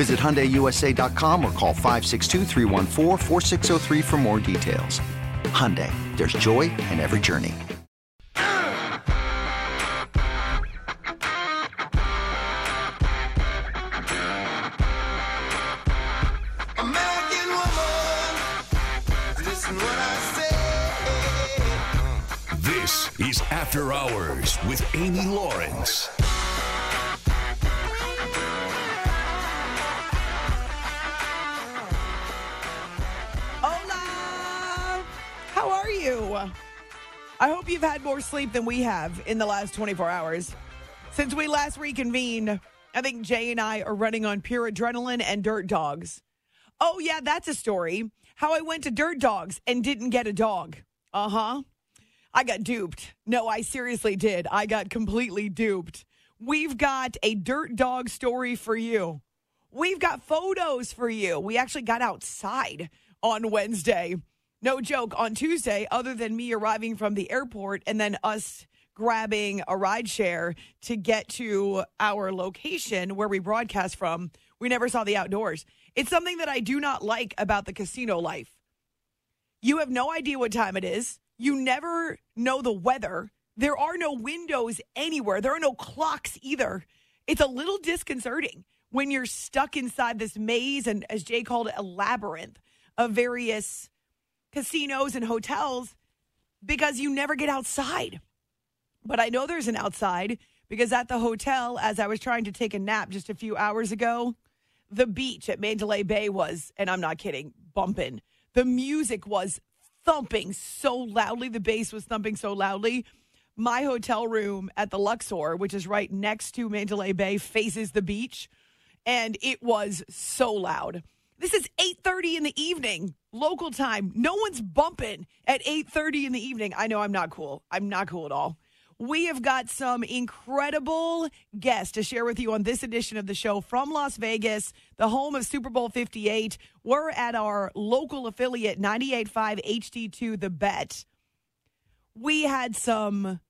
Visit HyundaiUSA.com or call 562 for more details. Hyundai, there's joy in every journey. Woman, listen what I say. This is After Hours with Amy Lawrence. You? I hope you've had more sleep than we have in the last 24 hours. Since we last reconvened, I think Jay and I are running on pure adrenaline and dirt dogs. Oh, yeah, that's a story. How I went to Dirt Dogs and didn't get a dog. Uh huh. I got duped. No, I seriously did. I got completely duped. We've got a dirt dog story for you. We've got photos for you. We actually got outside on Wednesday. No joke. On Tuesday, other than me arriving from the airport and then us grabbing a ride share to get to our location where we broadcast from, we never saw the outdoors. It's something that I do not like about the casino life. You have no idea what time it is. You never know the weather. There are no windows anywhere. There are no clocks either. It's a little disconcerting when you're stuck inside this maze and, as Jay called it, a labyrinth of various casinos and hotels because you never get outside. But I know there's an outside because at the hotel, as I was trying to take a nap just a few hours ago, the beach at Mandalay Bay was, and I'm not kidding, bumping. The music was thumping so loudly. The bass was thumping so loudly. My hotel room at the Luxor, which is right next to Mandalay Bay, faces the beach, and it was so loud. This is 8:30 in the evening, local time. No one's bumping at 8:30 in the evening. I know I'm not cool. I'm not cool at all. We have got some incredible guests to share with you on this edition of the show from Las Vegas, the home of Super Bowl 58. We're at our local affiliate 98.5 HD2 The Bet. We had some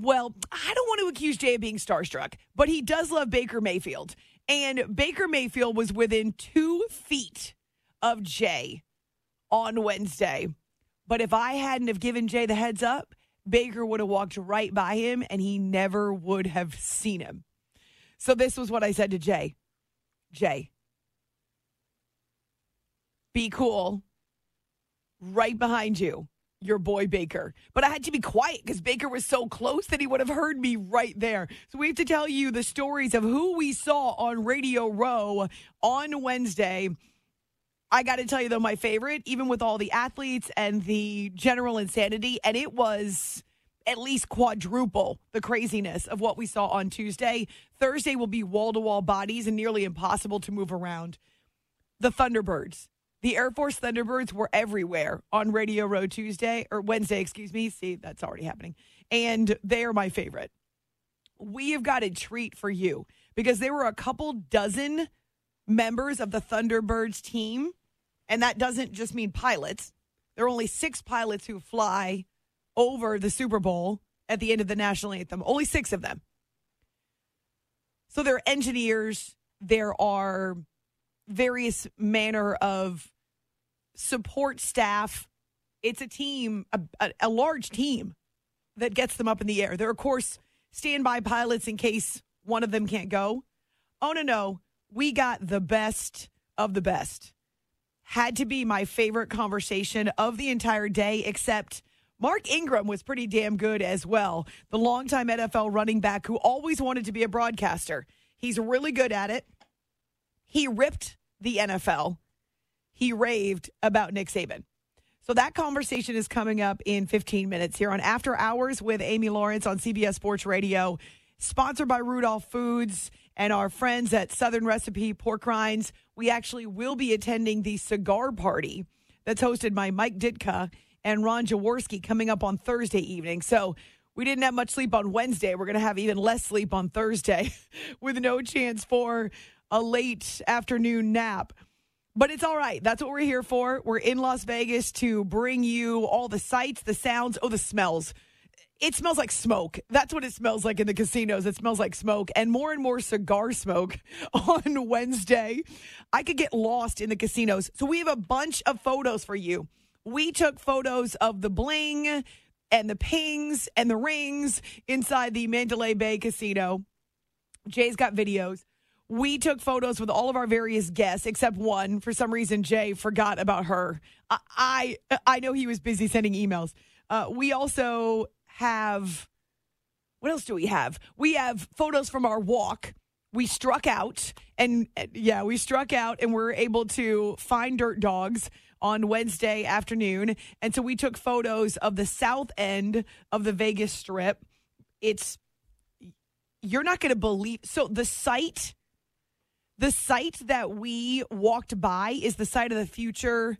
well, I don't want to accuse Jay of being starstruck, but he does love Baker Mayfield. And Baker Mayfield was within two feet of Jay on Wednesday. But if I hadn't have given Jay the heads up, Baker would have walked right by him and he never would have seen him. So this was what I said to Jay. Jay, be cool. Right behind you, your boy Baker. But I had to be quiet because Baker was so close that he would have heard me right there. So we have to tell you the stories of who we saw on Radio Row on Wednesday. I got to tell you, though, my favorite, even with all the athletes and the general insanity, and it was at least quadruple the craziness of what we saw on Tuesday. Thursday will be wall to wall bodies and nearly impossible to move around. The Thunderbirds. The Air Force Thunderbirds were everywhere on Radio Row Tuesday or Wednesday, excuse me. See, that's already happening. And they are my favorite. We have got a treat for you because there were a couple dozen members of the Thunderbirds team. And that doesn't just mean pilots. There are only six pilots who fly over the Super Bowl at the end of the national anthem. Only six of them. So there are engineers, there are various manner of support staff. It's a team, a, a, a large team that gets them up in the air. There are, of course, standby pilots in case one of them can't go. Oh, no, no. we got the best of the best. Had to be my favorite conversation of the entire day, except Mark Ingram was pretty damn good as well. The longtime NFL running back who always wanted to be a broadcaster. He's really good at it. He ripped the NFL. He raved about Nick Saban. So that conversation is coming up in 15 minutes here on After Hours with Amy Lawrence on CBS Sports Radio, sponsored by Rudolph Foods and our friends at Southern Recipe Pork Rinds. We actually will be attending the cigar party that's hosted by Mike Ditka and Ron Jaworski coming up on Thursday evening. So we didn't have much sleep on Wednesday. We're going to have even less sleep on Thursday with no chance for a late afternoon nap. But it's all right. That's what we're here for. We're in Las Vegas to bring you all the sights, the sounds, oh, the smells. It smells like smoke. That's what it smells like in the casinos. It smells like smoke and more and more cigar smoke on Wednesday. I could get lost in the casinos. So we have a bunch of photos for you. We took photos of the bling and the pings and the rings inside the Mandalay Bay Casino. Jay's got videos. We took photos with all of our various guests, except one. For some reason, Jay forgot about her. I I, I know he was busy sending emails. Uh, we also have what else do we have? We have photos from our walk. We struck out, and yeah, we struck out, and we're able to find dirt dogs on Wednesday afternoon. And so we took photos of the south end of the Vegas Strip. It's you're not going to believe. So the site the site that we walked by is the site of the future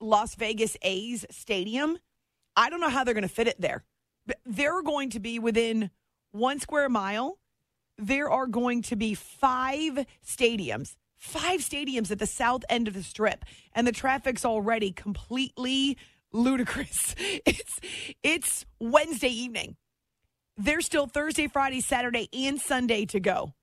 Las Vegas A's stadium. I don't know how they're going to fit it there. But They're going to be within one square mile. There are going to be five stadiums, five stadiums at the south end of the strip, and the traffic's already completely ludicrous. It's it's Wednesday evening. There's still Thursday, Friday, Saturday, and Sunday to go.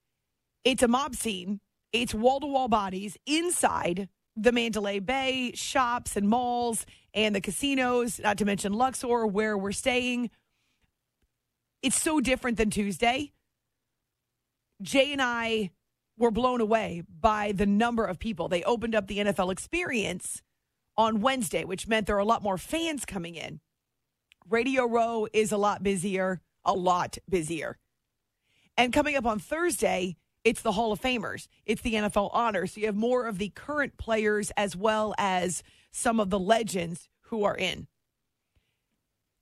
It's a mob scene. It's wall to wall bodies inside the Mandalay Bay shops and malls and the casinos, not to mention Luxor, where we're staying. It's so different than Tuesday. Jay and I were blown away by the number of people. They opened up the NFL experience on Wednesday, which meant there are a lot more fans coming in. Radio Row is a lot busier, a lot busier. And coming up on Thursday, it's the Hall of Famers, it's the NFL honors. So you have more of the current players as well as some of the legends who are in.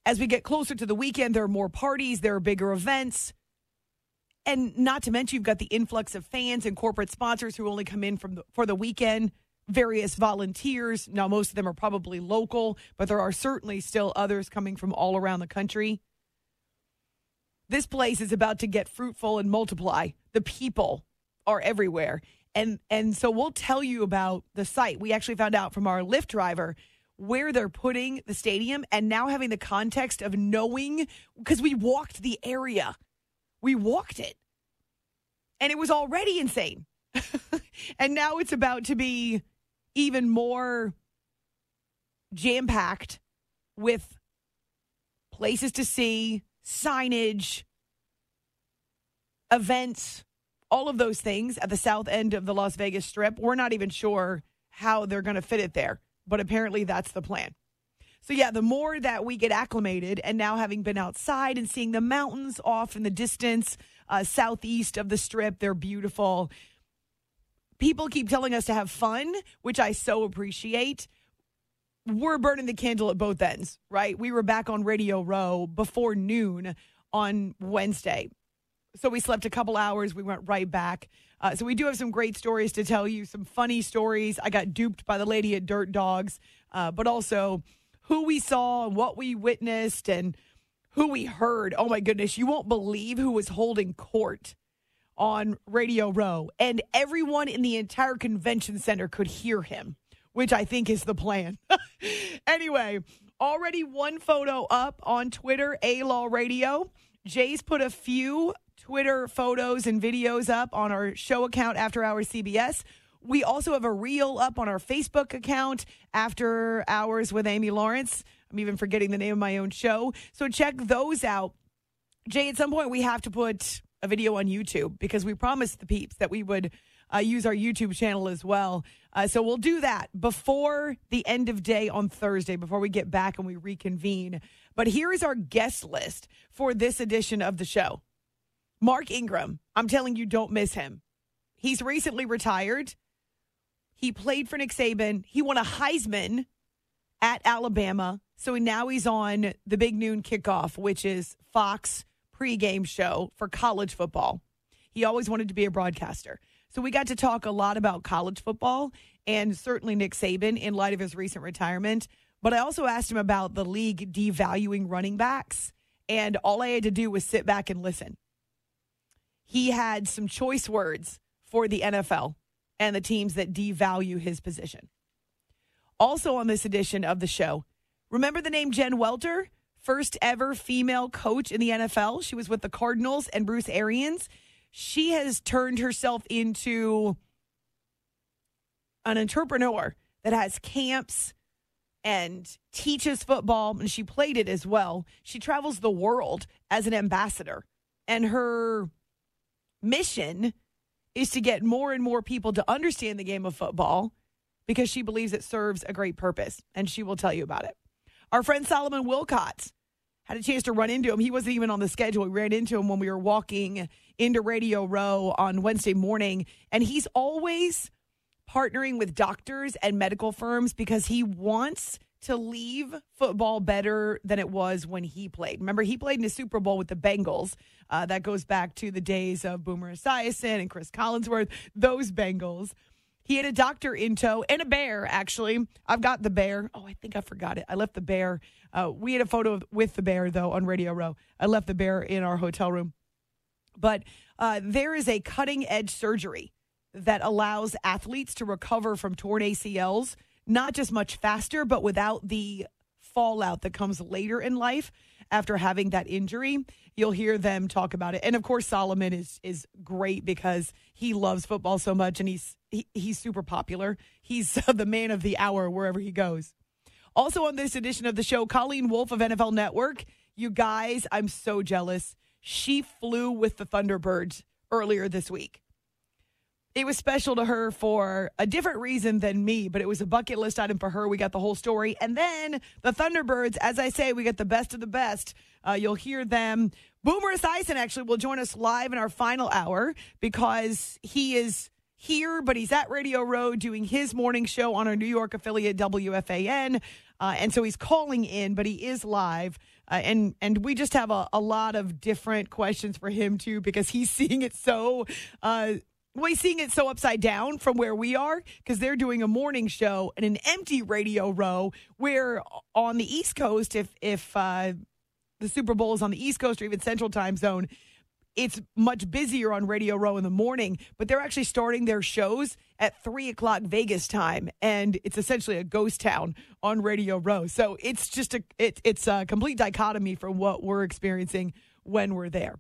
As we get closer to the weekend, there are more parties, there are bigger events. And not to mention, you've got the influx of fans and corporate sponsors who only come in from the, for the weekend, various volunteers. Now, most of them are probably local, but there are certainly still others coming from all around the country. This place is about to get fruitful and multiply. The people are everywhere. And and so we'll tell you about the site. We actually found out from our Lyft driver where they're putting the stadium and now having the context of knowing because we walked the area. We walked it. And it was already insane. and now it's about to be even more jam packed with places to see, signage, events, all of those things at the south end of the Las Vegas Strip. We're not even sure how they're going to fit it there, but apparently that's the plan. So, yeah, the more that we get acclimated, and now having been outside and seeing the mountains off in the distance, uh, southeast of the strip, they're beautiful. People keep telling us to have fun, which I so appreciate we're burning the candle at both ends, right? We were back on Radio Row before noon on Wednesday. So we slept a couple hours. We went right back. Uh, so we do have some great stories to tell you, some funny stories. I got duped by the lady at Dirt Dogs, uh, but also who we saw and what we witnessed and who we heard. Oh my goodness, you won't believe who was holding court on Radio Row. And everyone in the entire convention center could hear him which I think is the plan. anyway, already one photo up on Twitter, A Law Radio. Jay's put a few Twitter photos and videos up on our show account, After Hours CBS. We also have a reel up on our Facebook account, After Hours with Amy Lawrence. I'm even forgetting the name of my own show. So check those out. Jay, at some point, we have to put a video on YouTube because we promised the peeps that we would uh, use our YouTube channel as well. Uh, so we'll do that before the end of day on Thursday, before we get back and we reconvene. But here is our guest list for this edition of the show Mark Ingram. I'm telling you, don't miss him. He's recently retired. He played for Nick Saban. He won a Heisman at Alabama. So now he's on the Big Noon Kickoff, which is Fox pregame show for college football. He always wanted to be a broadcaster. So we got to talk a lot about college football and certainly Nick Saban in light of his recent retirement. But I also asked him about the league devaluing running backs. And all I had to do was sit back and listen. He had some choice words for the NFL and the teams that devalue his position. Also on this edition of the show, remember the name Jen Welter? First ever female coach in the NFL. She was with the Cardinals and Bruce Arians. She has turned herself into an entrepreneur that has camps and teaches football, and she played it as well. She travels the world as an ambassador, and her mission is to get more and more people to understand the game of football because she believes it serves a great purpose, and she will tell you about it. Our friend Solomon Wilcots had a chance to run into him. He wasn't even on the schedule. We ran into him when we were walking into Radio Row on Wednesday morning, and he's always partnering with doctors and medical firms because he wants to leave football better than it was when he played. Remember, he played in the Super Bowl with the Bengals. Uh, that goes back to the days of Boomer Esiason and Chris Collinsworth, those Bengals. He had a doctor in tow and a bear, actually. I've got the bear. Oh, I think I forgot it. I left the bear. Uh, we had a photo of, with the bear, though, on Radio Row. I left the bear in our hotel room. But uh, there is a cutting edge surgery that allows athletes to recover from torn ACLs, not just much faster, but without the fallout that comes later in life after having that injury. You'll hear them talk about it. And of course, Solomon is is great because he loves football so much and he's he, he's super popular. He's the man of the hour wherever he goes. Also on this edition of the show, Colleen Wolfe of NFL Network. You guys, I'm so jealous. She flew with the Thunderbirds earlier this week. It was special to her for a different reason than me, but it was a bucket list item for her. We got the whole story. And then the Thunderbirds, as I say, we got the best of the best. Uh, you'll hear them. Boomer Esiason actually will join us live in our final hour because he is here, but he's at Radio Row doing his morning show on our New York affiliate WFAN. Uh, and so he's calling in, but he is live. Uh, and and we just have a, a lot of different questions for him too because he's seeing it so uh, he's seeing it so upside down from where we are because they're doing a morning show in an empty radio row. Where on the East Coast, if if uh, the Super Bowl is on the East Coast or even Central Time Zone, it's much busier on Radio Row in the morning, but they're actually starting their shows at three o'clock Vegas time, and it's essentially a ghost town on Radio Row. So it's just a it, it's a complete dichotomy from what we're experiencing when we're there.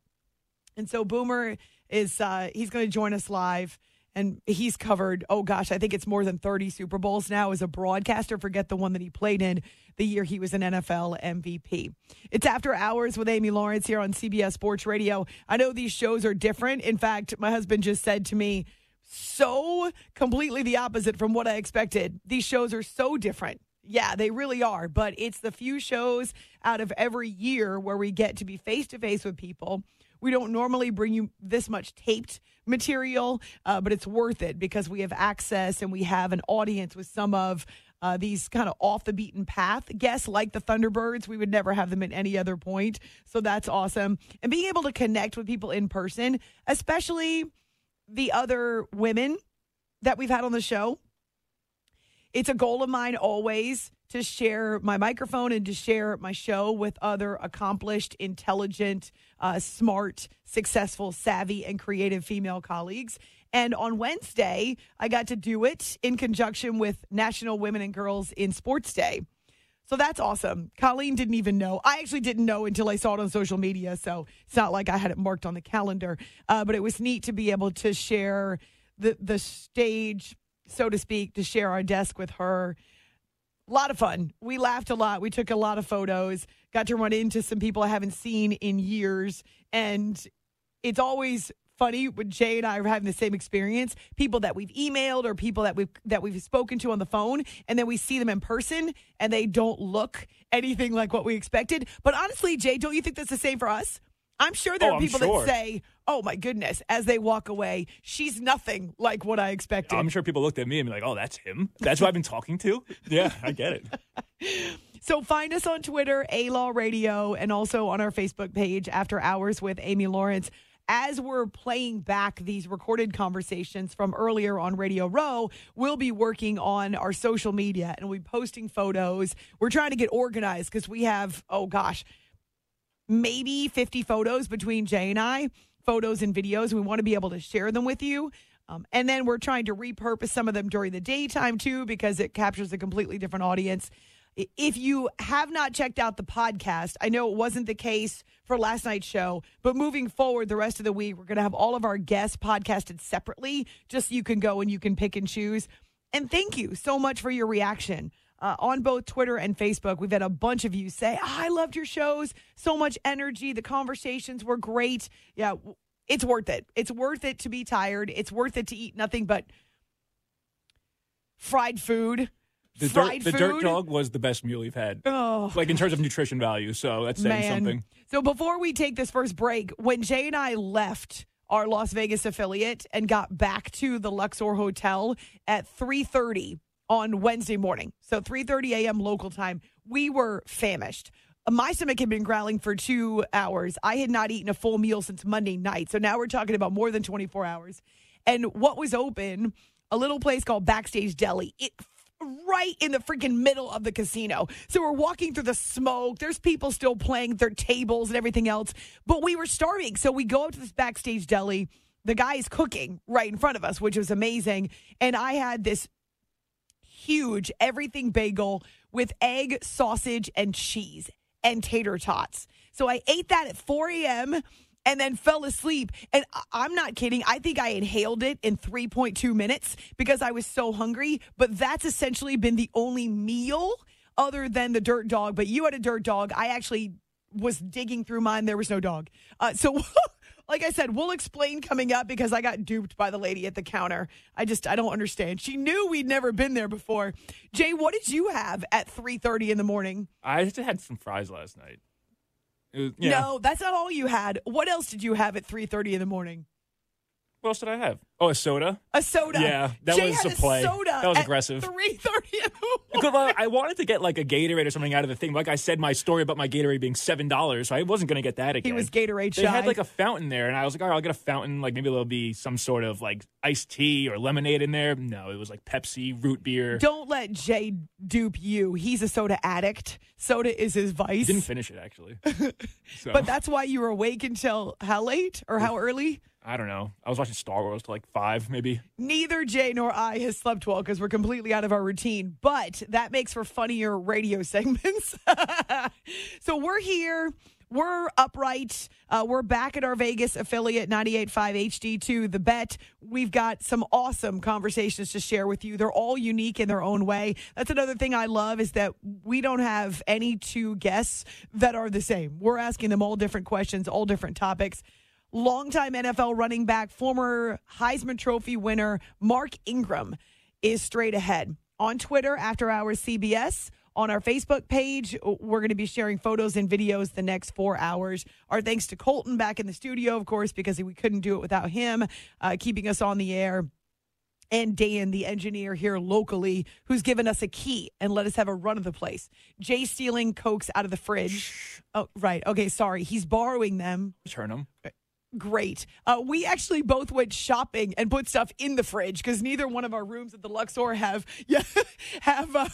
And so Boomer is uh, he's going to join us live. And he's covered, oh gosh, I think it's more than 30 Super Bowls now as a broadcaster. Forget the one that he played in the year he was an NFL MVP. It's After Hours with Amy Lawrence here on CBS Sports Radio. I know these shows are different. In fact, my husband just said to me, so completely the opposite from what I expected. These shows are so different. Yeah, they really are. But it's the few shows out of every year where we get to be face to face with people. We don't normally bring you this much taped material, uh, but it's worth it because we have access and we have an audience with some of uh, these kind of off the beaten path guests like the Thunderbirds. We would never have them at any other point. So that's awesome. And being able to connect with people in person, especially the other women that we've had on the show. It's a goal of mine always to share my microphone and to share my show with other accomplished, intelligent, uh, smart, successful, savvy, and creative female colleagues. And on Wednesday, I got to do it in conjunction with National Women and Girls in Sports Day. So that's awesome. Colleen didn't even know. I actually didn't know until I saw it on social media. So it's not like I had it marked on the calendar. Uh, but it was neat to be able to share the the stage, so to speak, to share our desk with her. A lot of fun. We laughed a lot. We took a lot of photos. Got to run into some people I haven't seen in years, and it's always funny when Jay and I are having the same experience. People that we've emailed or people that we've that we've spoken to on the phone, and then we see them in person, and they don't look anything like what we expected. But honestly, Jay, don't you think that's the same for us? I'm sure there Oh, are people sure. that say, "Oh my goodness," as they walk away, she's nothing like what I expected. I'm sure people looked at me and be like, "Oh, that's him. That's who I've been talking to." Yeah, I get it. So find us on Twitter, A Law Radio, and also on our Facebook page, After Hours with Amy Lawrence. As we're playing back these recorded conversations from earlier on Radio Row, we'll be working on our social media and we'll be posting photos. We're trying to get organized because we have, oh gosh, maybe 50 photos between Jay and I, photos and videos. We want to be able to share them with you. Um, and then we're trying to repurpose some of them during the daytime too because it captures a completely different audience. If you have not checked out the podcast, I know it wasn't the case for last night's show, but moving forward the rest of the week, we're going to have all of our guests podcasted separately just so you can go and you can pick and choose. And thank you so much for your reaction. Uh, on both Twitter and Facebook, we've had a bunch of you say, "Ah, I loved your shows. So much energy. The conversations were great. Yeah, it's worth it. It's worth it to be tired. It's worth it to eat nothing but fried food. The fried dirt, the dirt dog was the best meal we've had, Oh, like in terms of nutrition value. So that's saying man. something. So before we take this first break, when Jay and I left our Las Vegas affiliate and got back to the Luxor Hotel at 3:30 on Wednesday morning. So 3:30 a.m. local time, we were famished. My stomach had been growling for two hours. I had not eaten a full meal since Monday night. So now we're talking about more than 24 hours. And what was open, a little place called Backstage Deli. It right in the freaking middle of the casino. So we're walking through the smoke. There's people still playing their tables and everything else, but we were starving. So we go up to this backstage deli. The guy is cooking right in front of us, which was amazing. And I had this huge everything bagel with egg, sausage, and cheese and tater tots. So I ate that at 4 a.m. and then fell asleep. And I'm not kidding. I think I inhaled it in 3.2 minutes because I was so hungry. But that's essentially been the only meal other than the dirt dog. But you had a dirt dog. I actually was digging through mine. There was no dog. Uh, so. Like I said, we'll explain coming up because I got duped by the lady at the counter. I just I don't understand. She knew we'd never been there before. Jay, what did you have at 3:30 in the morning? I just had some fries last night. Was, yeah. No, that's not all you had. What else did you have at 3:30 in the morning? What else did I have? Oh, a soda. A soda. Yeah, that Jay was a play. soda That was aggressive. 3:30 in the morning. Because I I wanted to get like a Gatorade or something out of the thing. Like I said, my story about my Gatorade being seven dollars, so I wasn't going to get that again. He was Gatorade They shy. had like a fountain there, and I was like, all right, I'll get a fountain. Like maybe there'll be some sort of like iced tea or lemonade in there. No, it was like Pepsi, root beer. Don't let Jay dupe you. He's a soda addict. Soda is his vice. Didn't finish it actually. So but that's why you were awake until how late or how early? I don't know. I was watching Star Wars to like five, maybe. Neither Jay nor I has slept well because we're completely out of our routine, but that makes for funnier radio segments. so we're here. We're upright. Uh, we're back at our Vegas affiliate 98.5 HD2, The Bet. We've got some awesome conversations to share with you. They're all unique in their own way. That's another thing I love is that we don't have any two guests that are the same. We're asking them all different questions, all different topics longtime NFL running back, former Heisman Trophy winner Mark Ingram is straight ahead. On Twitter, After Hours CBS. On our Facebook page, we're going to be sharing photos and videos the next four hours. Our thanks to Colton back in the studio, of course, because we couldn't do it without him, uh, keeping us on the air and Dan, the engineer here locally, who's given us a key and let us have a run of the place. Jay stealing Cokes out of the fridge. Oh, right. Okay, sorry. He's borrowing them. Turn them. Great. Uh, we actually both went shopping and put stuff in the fridge because neither one of our rooms at the Luxor have yeah, have uh,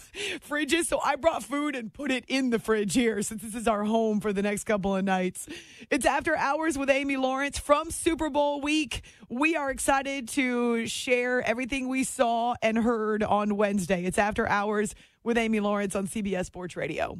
fridges. So I brought food and put it in the fridge here since this is our home for the next couple of nights. It's After Hours with Amy Lawrence from Super Bowl week. We are excited to share everything we saw and heard on Wednesday. It's After Hours with Amy Lawrence on CBS Sports Radio.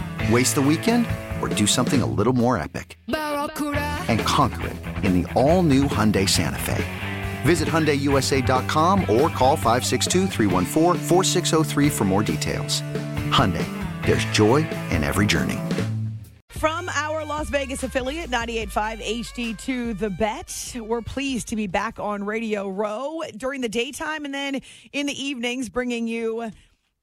Waste the weekend or do something a little more epic? And conquer it in the all new Hyundai Santa Fe. Visit HyundaiUSA.com or call 562-314-4603 for more details. Hyundai, there's joy in every journey. From our Las Vegas affiliate, 98.5 HD2 The Bet, we're pleased to be back on Radio Row during the daytime and then in the evenings, bringing you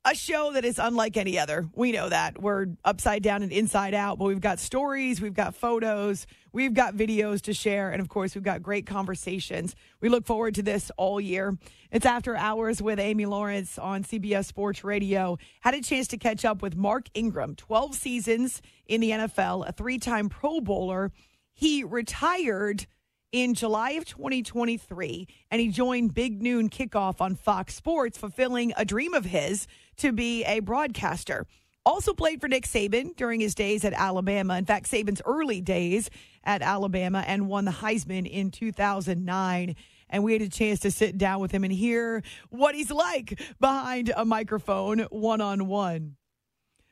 a show that is unlike any other. We know that. We're upside down and inside out, but we've got stories, we've got photos, we've got videos to share, and of course, we've got great conversations. We look forward to this all year. It's After Hours with Amy Lawrence on CBS Sports Radio. Had a chance to catch up with Mark Ingram, 12 seasons in the NFL, a three time Pro Bowler. He retired in July of 2023, and he joined Big Noon Kickoff on Fox Sports, fulfilling a dream of his to be a broadcaster. Also played for Nick Saban during his days at Alabama. In fact, Saban's early days at Alabama and won the Heisman in 2009. And we had a chance to sit down with him and hear what he's like behind a microphone one on one.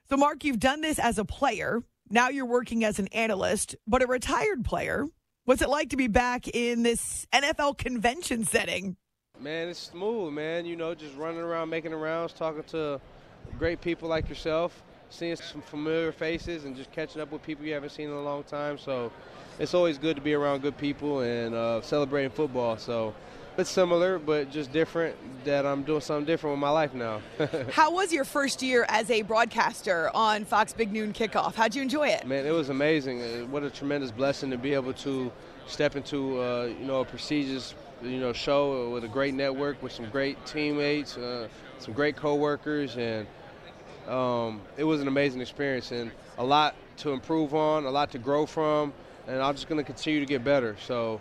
So, Mark, you've done this as a player. Now you're working as an analyst, but a retired player. What's it like to be back in this NFL convention setting? Man, it's smooth, man. You know, just running around, making the rounds, talking to great people like yourself, seeing some familiar faces, and just catching up with people you haven't seen in a long time. So it's always good to be around good people and uh, celebrating football. So it's similar, but just different that I'm doing something different with my life now. How was your first year as a broadcaster on Fox Big Noon Kickoff? How'd you enjoy it? Man, it was amazing. Uh, What a tremendous blessing to be able to step into uh, you know a prestigious you know show with a great network with some great teammates, uh, some great coworkers, and um, it was an amazing experience and a lot to improve on, a lot to grow from, and I'm just going to continue to get better. So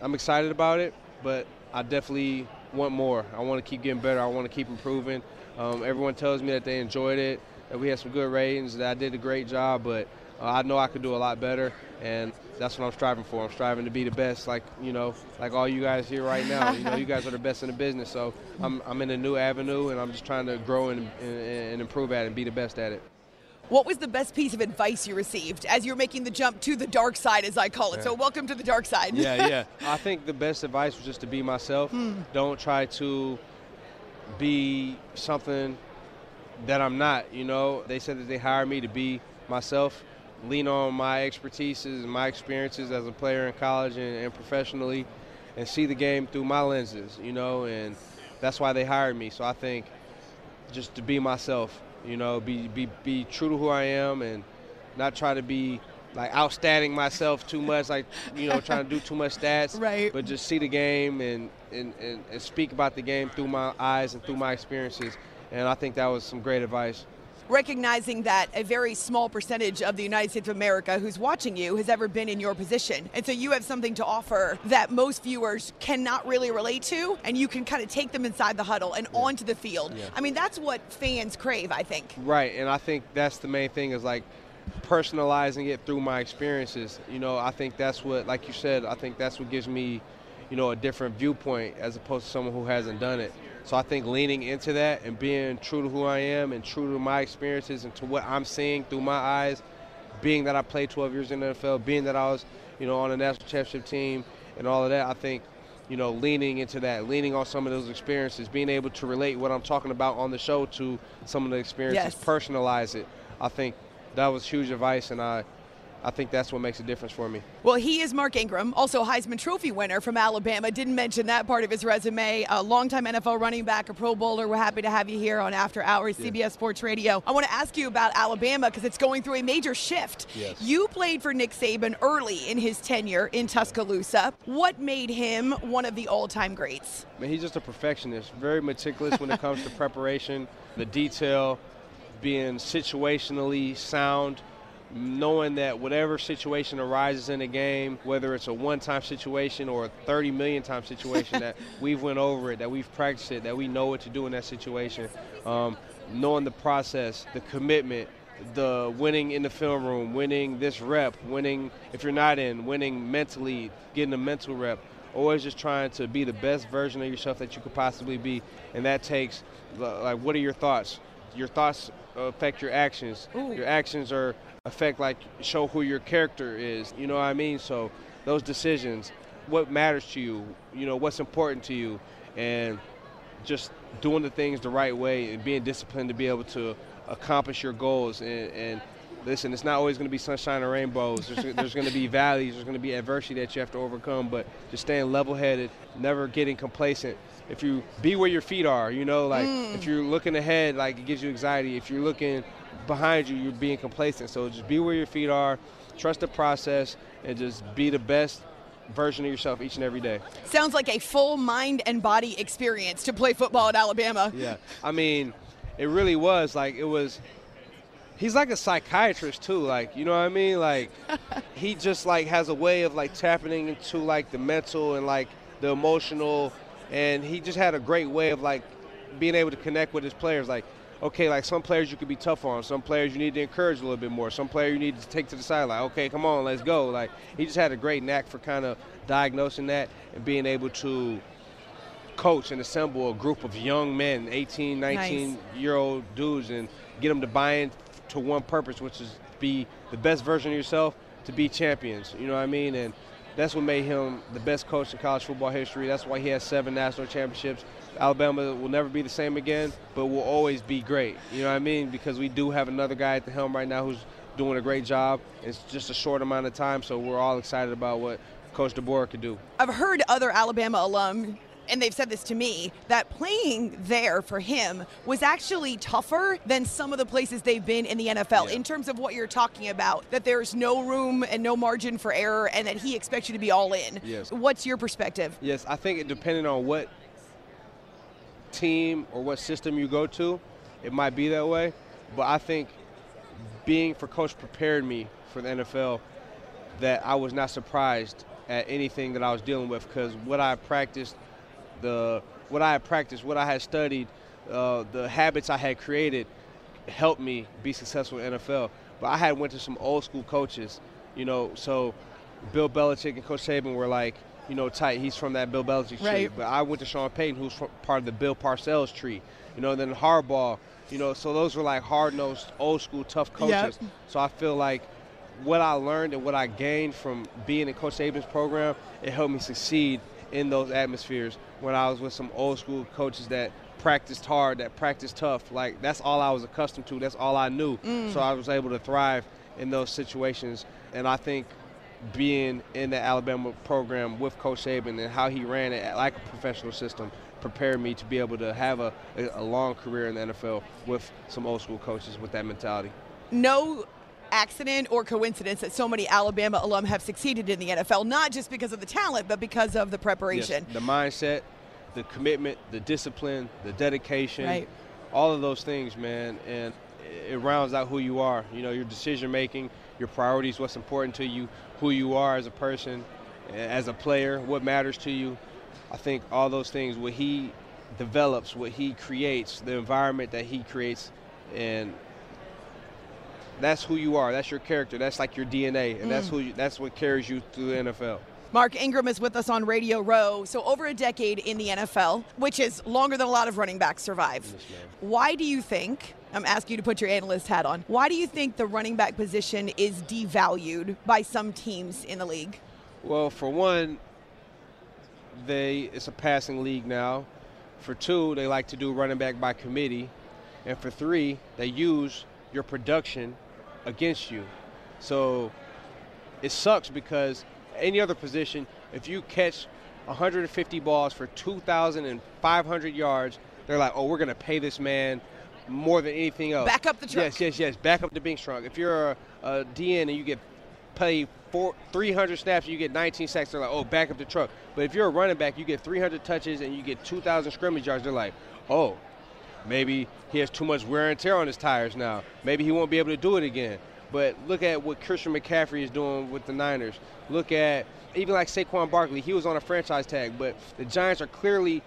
I'm excited about it, but I definitely want more. I want to keep getting better. I want to keep improving. Um, everyone tells me that they enjoyed it, that we had some good ratings, that I did a great job, but uh, I know I could do a lot better, and that's what I'm striving for. I'm striving to be the best, like you know, like all you guys here right now. You know, you guys are the best in the business. So I'm, I'm in a new avenue, and I'm just trying to grow and, and, and improve at it and be the best at it. What was the best piece of advice you received as you're making the jump to the dark side, as I call it? So, welcome to the dark side. yeah, yeah. I think the best advice was just to be myself. Hmm. Don't try to be something that I'm not. You know, they said that they hired me to be myself, lean on my expertises and my experiences as a player in college and, and professionally, and see the game through my lenses. You know, and that's why they hired me. So I think just to be myself. You know, be be be true to who I am and not try to be like outstanding myself too much, like you know, trying to do too much stats. Right. But just see the game and, and, and, and speak about the game through my eyes and through my experiences. And I think that was some great advice. Recognizing that a very small percentage of the United States of America who's watching you has ever been in your position. And so you have something to offer that most viewers cannot really relate to, and you can kind of take them inside the huddle and onto the field. Yeah. I mean, that's what fans crave, I think. Right, and I think that's the main thing is like personalizing it through my experiences. You know, I think that's what, like you said, I think that's what gives me, you know, a different viewpoint as opposed to someone who hasn't done it. So I think leaning into that and being true to who I am and true to my experiences and to what I'm seeing through my eyes, being that I played 12 years in the NFL, being that I was, you know, on a national championship team and all of that, I think, you know, leaning into that, leaning on some of those experiences, being able to relate what I'm talking about on the show to some of the experiences, Yes. personalize it. I think that was huge advice, and I, I think that's what makes a difference for me. Well, he is Mark Ingram, also Heisman Trophy winner from Alabama. Didn't mention that part of his resume. A longtime NFL running back, a Pro Bowler. We're happy to have you here on After Hours, CBS Sports Radio. I want to ask you about Alabama because it's going through a major shift. Yes. You played for Nick Saban early in his tenure in Tuscaloosa. What made him one of the all-time greats? Man, he's just a perfectionist, very meticulous when it comes to preparation, the detail, being situationally sound, knowing that whatever situation arises in a game, whether it's a one-time situation or a 30 million time situation, that we've went over it, that we've practiced it, that we know what to do in that situation, um, knowing the process, the commitment, the winning in the film room, winning this rep, winning if you're not in, winning mentally, getting a mental rep. Always just trying to be the best version of yourself that you could possibly be, and that takes like what are your thoughts? Your thoughts affect your actions. Your actions are affect like show who your character is. You know what I mean? So those decisions, what matters to you? You know what's important to you, and just doing the things the right way and being disciplined to be able to accomplish your goals. And, and listen, it's not always going to be sunshine and rainbows. There's, there's going to be valleys. There's going to be adversity that you have to overcome. But just staying level-headed, never getting complacent. If you be where your feet are, you know, like if mm. you're looking ahead, like it gives you anxiety. If you're looking behind you, you're being complacent. So just be where your feet are, trust the process, and just be the best version of yourself each and every day. Sounds like a full mind and body experience to play football at Alabama. Yeah, I mean, it really was like it was. He's like a psychiatrist too, like you know what I mean. Like he just like has a way of like tapping into like the mental and like the emotional, and he just had a great way of like being able to connect with his players. Like, okay, like some players you could be tough on, some players you need to encourage a little bit more, some player you need to take to the side. Like, okay, come on, let's go. Like he just had a great knack for kind of diagnosing that and being able to coach and assemble a group of young men, 18, 19 Nice. year old dudes, and get them to buy in to one purpose, which is be the best version of yourself to be champions. You know what I mean? And that's what made him the best coach in college football history. That's why he has seven national championships. Alabama will never be the same again, but will always be great. You know what I mean? Because we do have another guy at the helm right now who's doing a great job. It's just a short amount of time, so we're all excited about what Coach DeBoer could do. I've heard other Alabama alum, and they've said this to me, that playing there for him was actually tougher than some of the places they've been in the NFL Yeah. in terms of what you're talking about, that there's no room and no margin for error, and that he expects you to be all in. Yes. What's your perspective? Yes, I think it depending on what team or what system you go to, it might be that way. But I think being for coach prepared me for the NFL that I was not surprised at anything that I was dealing with because what I practiced, the what I had practiced, what I had studied, uh, the habits I had created helped me be successful in NFL. But I had went to some old school coaches, you know, so Bill Belichick and Coach Saban were like, you know, tight. He's from that Bill Belichick tree. Right. But I went to Sean Payton, who's from part of the Bill Parcells tree. You know, then Harbaugh. You know, so those were like hard-nosed, old school, tough coaches. Yep. So I feel like what I learned and what I gained from being in Coach Saban's program, it helped me succeed in those atmospheres when I was with some old school coaches that practiced hard, that practiced tough. Like that's all I was accustomed to. That's all I knew. Mm. So I was able to thrive in those situations. And I think being in the Alabama program with Coach Saban and how he ran it like a professional system prepared me to be able to have a, a long career in the NFL with some old school coaches with that mentality. No accident or coincidence that so many Alabama alum have succeeded in the NFL, not just because of the talent, but because of the Yes, preparation. the mindset, the commitment, the discipline, the dedication, Right. all of those things, man, and it rounds out who you are. You know, your decision making, your priorities, what's important to you, who you are as a person, as a player, what matters to you. I think all those things, what he develops, what he creates, the environment that he creates, and that's who you are. That's your character. That's like your DNA, and mm. that's who. You, that's what carries you through the NFL. Mark Ingram is with us on Radio Row. So, over a decade in the NFL, which is longer than a lot of running backs survive. Why do you think, I'm asking you to put your analyst hat on, why do you think the running back position is devalued by some teams in the league? Well, for one, they it's a passing league now. For two, they like to do running back by committee, and for three, they use your production against you. So it sucks because any other position, if you catch 150 balls for 2,500 yards, they're like, oh, we're going to pay this man more than anything else. Back up the truck. Yes, yes, yes. Back up the being strong. If you're a, a DN and you get paid four, 300 snaps and you get 19 sacks, they're like, oh, back up the truck. But if you're a running back, you get 300 touches and you get 2,000 scrimmage yards, they're like, oh, maybe he has too much wear and tear on his tires now. Maybe he won't be able to do it again. But look at what Christian McCaffrey is doing with the Niners. Look at even like Saquon Barkley. He was on a franchise tag, but the Giants are clearly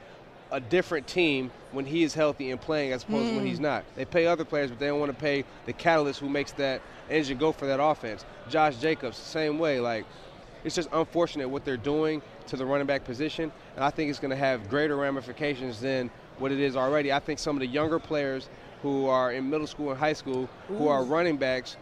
a different team when he is healthy and playing as opposed to when hmm. he's not. They pay other players, but they don't want to pay the catalyst who makes that engine go for that offense. Josh Jacobs, same way. Like, it's just unfortunate what they're doing to the running back position, and I think it's going to have greater ramifications than what it is already. I think some of the younger players who are in middle school and high school who are running backs,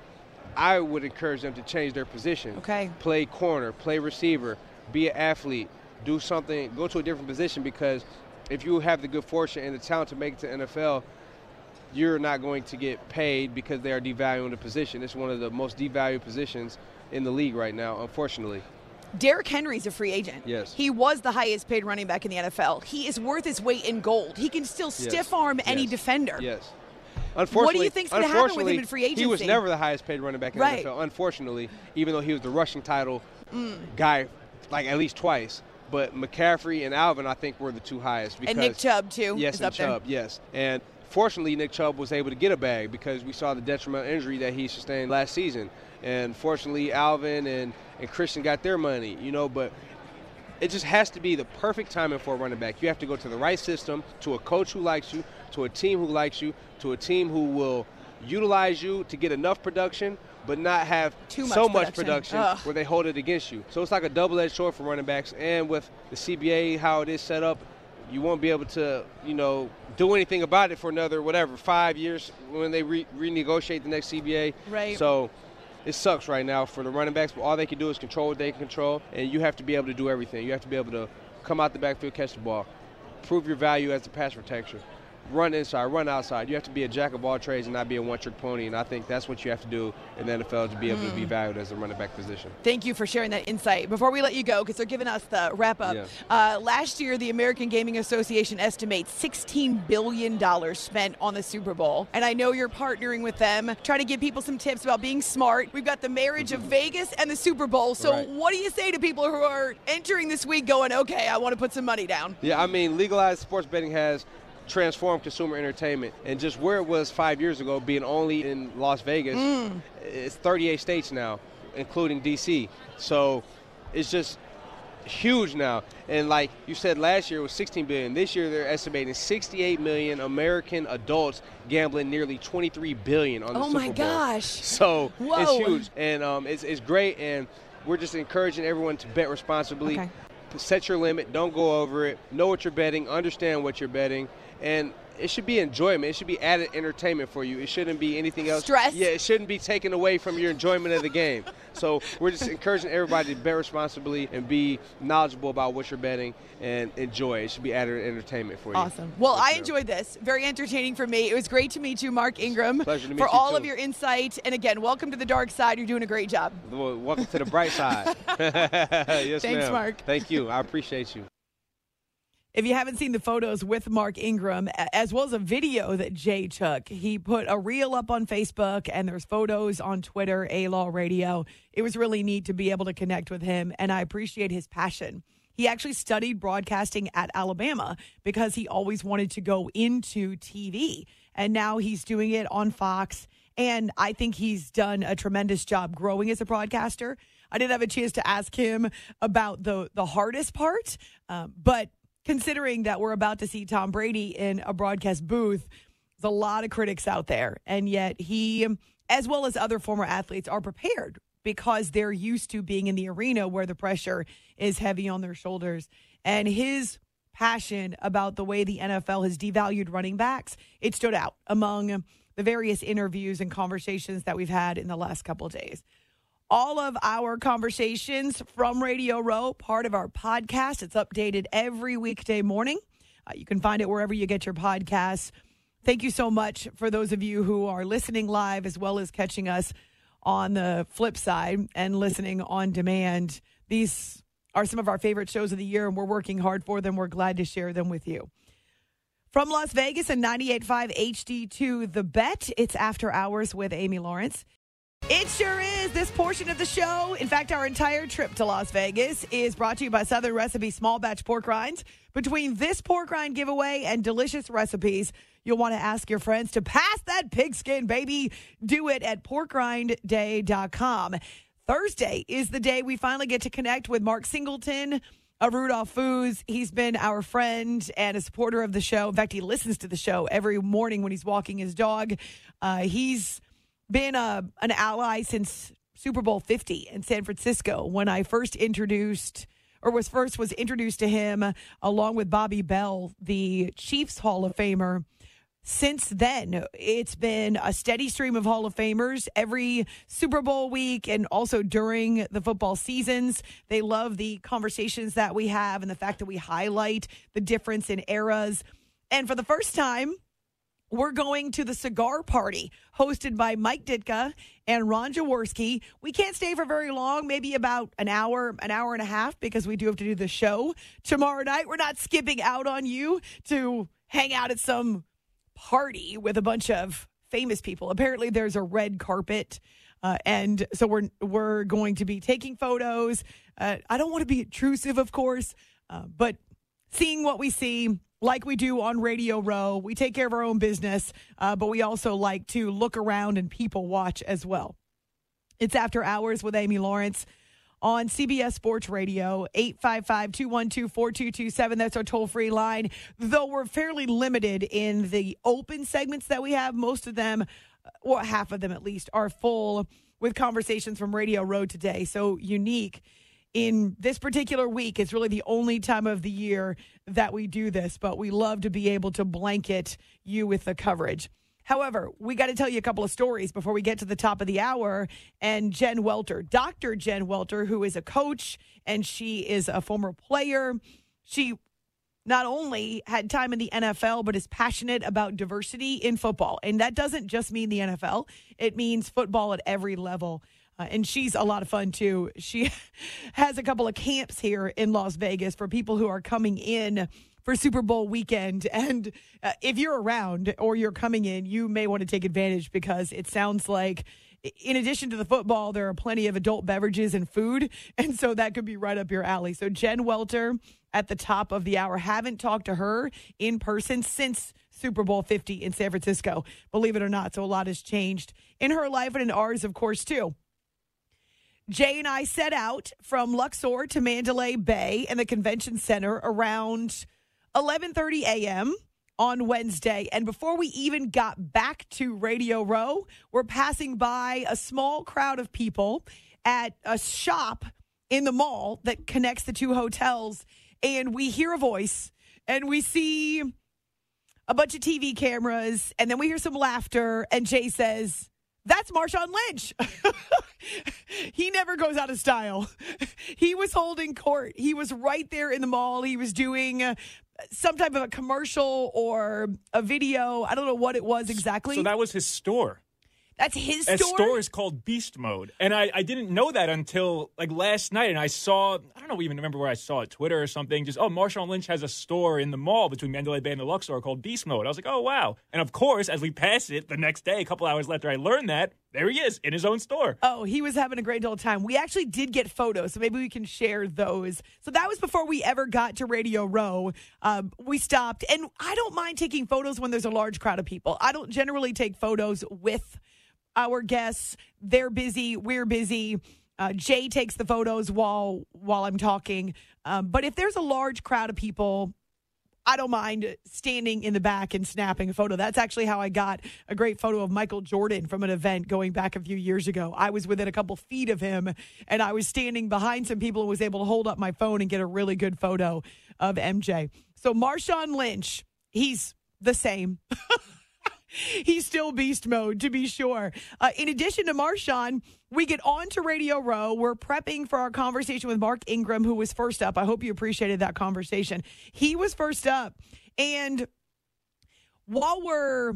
I would encourage them to change their position. Okay. Play corner, play receiver, be an athlete, do something, go to a different position because if you have the good fortune and the talent to make it to NFL, you're not going to get paid because they are devaluing the position. It's one of the most devalued positions in the league right now, unfortunately. Derrick Henry's a free agent. Yes. He was the highest paid running back in the NFL. He is worth his weight in gold. He can still stiff arm any Yes. defender. Yes. Unfortunately, think's gonna happen with him in free He was never the highest paid running back in Right. the NFL. Unfortunately, even though he was the rushing title Mm. guy, like at least twice. But McCaffrey and Alvin, I think, were the two highest. Because, And Nick Chubb, too, Yes, and up there. Chubb. Yes, and fortunately, Nick Chubb was able to get a bag because we saw the detrimental injury that he sustained last season. And fortunately, Alvin and and Christian got their money. You know, but it just has to be the perfect timing for a running back. You have to go to the right system, to a coach who likes you, to a team who likes you, to a team who will utilize you to get enough production, but not have Too much so much production. production where they hold it against you. So it's like a double-edged sword for running backs. And with the CBA, how it is set up, you won't be able to, you know, do anything about it for another whatever five years when they re- renegotiate the next CBA. Right. So it sucks right now for the running backs, but all they can do is control what they can control, and you have to be able to do everything. You have to be able to come out the backfield, catch the ball, prove your value as a pass protector, run inside, run outside. You have to be a jack of all trades and not be a one-trick pony, and I think that's what you have to do in the NFL to be able to Mm. be valued as a running back position. Thank you for sharing that insight. Before we let you go, because they're giving us the wrap up, Yeah. uh, last year the American Gaming Association estimates $16 billion spent on the Super Bowl. And I know you're partnering with them, trying to give people some tips about being smart. We've got the marriage of Vegas and the Super Bowl. So, Right. what do you say to people who are entering this week going, okay, I want to put some money down? Yeah, I mean, legalized sports betting has transformed consumer entertainment. And just where it was five years ago, being only in Las Vegas, it's 38 states now, including D.C. So it's just huge now. And like you said, last year it was 16 billion. This year they're estimating 68 million American adults gambling nearly 23 billion on the Oh Super my Bowl. gosh. So Whoa. it's huge, and um, it's, it's great. And we're just encouraging everyone to bet responsibly. Okay. Set your limit. Don't go over it. Know what you're betting. Understand what you're betting, and it should be enjoyment. It should be added entertainment for you. It shouldn't be anything else. Stress? Yeah, it shouldn't be taken away from your enjoyment of the game. So we're just encouraging everybody to bet responsibly and be knowledgeable about what you're betting and enjoy. It should be added entertainment for you. Awesome. Well, For I enjoyed this. Very entertaining for me. It was great to meet you, Mark Ingram. Pleasure to meet for you, all of your insight. And again, welcome to the dark side. You're doing a great job. Well, welcome to the bright side. yes, Thanks, ma'am. Mark. Thank you. I appreciate you. If you haven't seen the photos with Mark Ingram, as well as a video that Jay took, he put a reel up on Facebook and there's photos on Twitter, A Law Radio. It was really neat to be able to connect with him, and I appreciate his passion. He actually studied broadcasting at Alabama because he always wanted to go into TV. And now he's doing it on Fox. And I think he's done a tremendous job growing as a broadcaster. I didn't have a chance to ask him about the, the hardest part, um, but considering that we're about to see Tom Brady in a broadcast booth, there's a lot of critics out there. And yet he, as well as other former athletes, are prepared because they're used to being in the arena where the pressure is heavy on their shoulders. And his passion about the way the NFL has devalued running backs, it stood out among the various interviews and conversations that we've had in the last couple days. All of our conversations from Radio Row, part of our podcast. It's updated every weekday morning. Uh, you can find it wherever you get your podcasts. Thank you so much for those of you who are listening live as well as catching us on the flip side and listening on demand. These are some of our favorite shows of the year, and we're working hard for them. We're glad to share them with you. From Las Vegas and 98.5 HD2 The Bet, it's After Hours with Amy Lawrence. It sure is. This portion of the show, in fact, our entire trip to Las Vegas, is brought to you by Southern Recipe Small Batch Pork Rinds. Between this pork rind giveaway and delicious recipes, you'll want to ask your friends to pass that pigskin, baby. Do it at porkrindday.com. Thursday is the day we finally get to connect with Mark Singleton of Rudolph Foods. He's been our friend and a supporter of the show. In fact, he listens to the show every morning when he's walking his dog. Uh, he's been a, an ally since Super Bowl 50 in San Francisco when I first introduced or was first was introduced to him along with Bobby Bell, the Chiefs Hall of Famer. Since then, it's been a steady stream of Hall of Famers every Super Bowl week and also during the football seasons. They love the conversations that we have and the fact that we highlight the difference in eras. And for the first time, we're going to the cigar party hosted by Mike Ditka and Ron Jaworski. We can't stay for very long, maybe about an hour, an hour and a half, because we do have to do the show tomorrow night. We're not skipping out on you to hang out at some party with a bunch of famous people. Apparently, there's a red carpet. Uh, and so we're we're going to be taking photos. Uh, I don't want to be intrusive, of course, uh, but seeing what we see, like we do on Radio Row, we take care of our own business, uh, but we also like to look around and people watch as well. It's After Hours with Amy Lawrence on CBS Sports Radio, 855 212 4227. That's our toll free line. Though we're fairly limited in the open segments that we have, most of them, or half of them at least, are full with conversations from Radio Row today. So unique in this particular week. It's really the only time of the year that we do this, but we love to be able to blanket you with the coverage. However, we got to tell you a couple of stories before we get to the top of the hour. And Jen Welter, Dr. Jen Welter, who is a coach and she is a former player, she not only had time in the NFL, but is passionate about diversity in football. And that doesn't just mean the NFL, it means football at every level. Uh, and she's a lot of fun too. She has a couple of camps here in Las Vegas for people who are coming in for Super Bowl weekend. And uh, if you're around or you're coming in, you may want to take advantage because it sounds like. In addition to the football, there are plenty of adult beverages and food. And so that could be right up your alley. So, Jen Welter at the top of the hour. Haven't talked to her in person since Super Bowl 50 in San Francisco, believe it or not. So, a lot has changed in her life and in ours, of course, too. Jay and I set out from Luxor to Mandalay Bay and the convention center around 11:30 a.m. on Wednesday. And before we even got back to Radio Row, we're passing by a small crowd of people at a shop in the mall that connects the two hotels and we hear a voice and we see a bunch of TV cameras and then we hear some laughter and Jay says, that's Marshawn Lynch. he never goes out of style. He was holding court. He was right there in the mall. He was doing uh, some type of a commercial or a video. I don't know what it was exactly. So that was his store. That's his That store. store is called Beast Mode, and I, I didn't know that until like last night. And I saw I don't know even remember where I saw it, Twitter or something. Just oh, Marshawn Lynch has a store in the mall between Mandalay Bay and the Luxor called Beast Mode. I was like, oh wow. And of course, as we pass it the next day, a couple hours later, I learned that there he is in his own store. Oh, he was having a great old time. We actually did get photos, so maybe we can share those. So that was before we ever got to Radio Row. Um, we stopped, and I don't mind taking photos when there's a large crowd of people. I don't generally take photos with our guests. They're busy, we're busy. Uh, Jay takes the photos while while I'm talking. Um, but if there's a large crowd of people, I don't mind standing in the back and snapping a photo. That's actually how I got a great photo of Michael Jordan from an event going back a few years ago. I was within a couple feet of him and I was standing behind some people and was able to hold up my phone and get a really good photo of MJ. So Marshawn Lynch, he's the same. He's still beast mode, to be sure. Uh, in addition to Marshawn, we get on to Radio Row. We're prepping for our conversation with Mark Ingram, who was first up. I hope you appreciated that conversation. He was first up. And while we're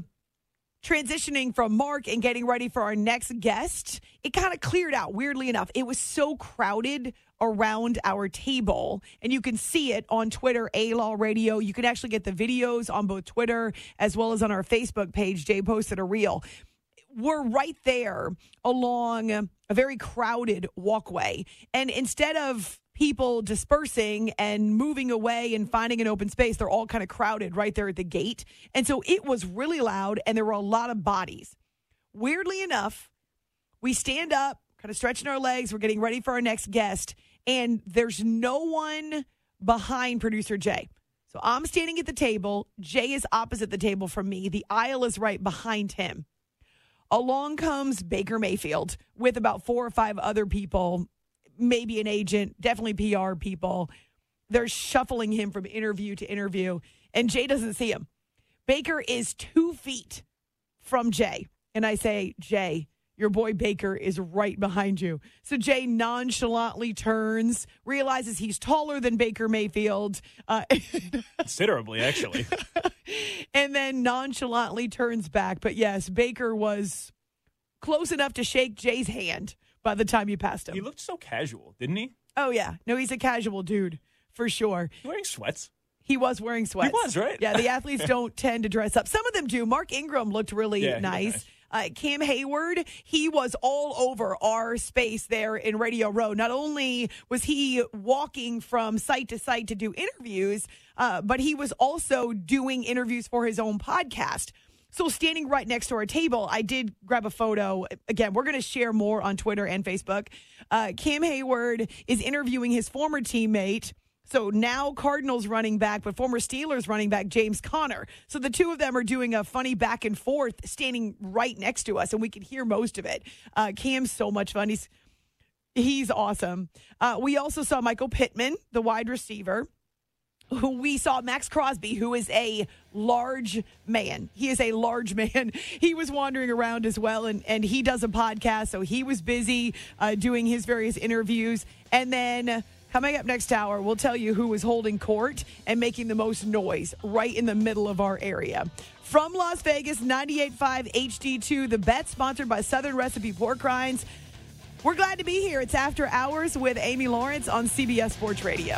transitioning from Mark and getting ready for our next guest, it kind of cleared out, weirdly enough. It was so crowded around our table, and you can see it on Twitter, A Law Radio. You can actually get the videos on both Twitter as well as on our Facebook page. Jay posted a reel. We're right there along a very crowded walkway. And instead of people dispersing and moving away and finding an open space, they're all kind of crowded right there at the gate. And so it was really loud and there were a lot of bodies. Weirdly enough, we stand up, kind of stretching our legs. We're getting ready for our next guest, and there's no one behind producer Jay. So I'm standing at the table. Jay is opposite the table from me. The aisle is right behind him. Along comes Baker Mayfield with about four or five other people, maybe an agent, definitely PR people. They're shuffling him from interview to interview, and Jay doesn't see him. Baker is two feet from Jay. And I say, Jay, your boy Baker is right behind you. So Jay nonchalantly turns, realizes he's taller than Baker Mayfield, uh, Considerably, actually. and then nonchalantly turns back. But yes, Baker was close enough to shake Jay's hand by the time you passed him. he looked so casual, didn't he? oh, yeah. No, he's a casual dude for sure. Wearing sweats. He was wearing sweats. He was, right? Yeah, the athletes don't tend to dress up. Some of them do. Mark Ingram looked really Yeah, nice. nice. Uh, Cam Heyward, he was all over our space there in Radio Row. Not only was he walking from site to site to do interviews, uh, but he was also doing interviews for his own podcast. So, standing right next to our table, I did grab a photo. Again, we're going to share more on Twitter and Facebook. Uh, Cam Heyward is interviewing his former teammate. So now Cardinals running back, but former Steelers running back James Conner. So the two of them are doing a funny back and forth, standing right next to us, and we can hear most of it. Uh, Cam's so much fun. He's he's awesome. Uh, we also saw Michael Pittman, the wide receiver. We saw Maxx Crosby, who is a large man. He is a large man. He was wandering around as well, and, and he does a podcast, so he was busy uh, doing his various interviews. And then coming up next hour, we'll tell you who was holding court and making the most noise right in the middle of our area. From Las Vegas, 98.5 HD2, the bet sponsored by Southern Recipe Pork Rinds. We're glad to be here. It's After Hours with Amy Lawrence on CBS Sports Radio.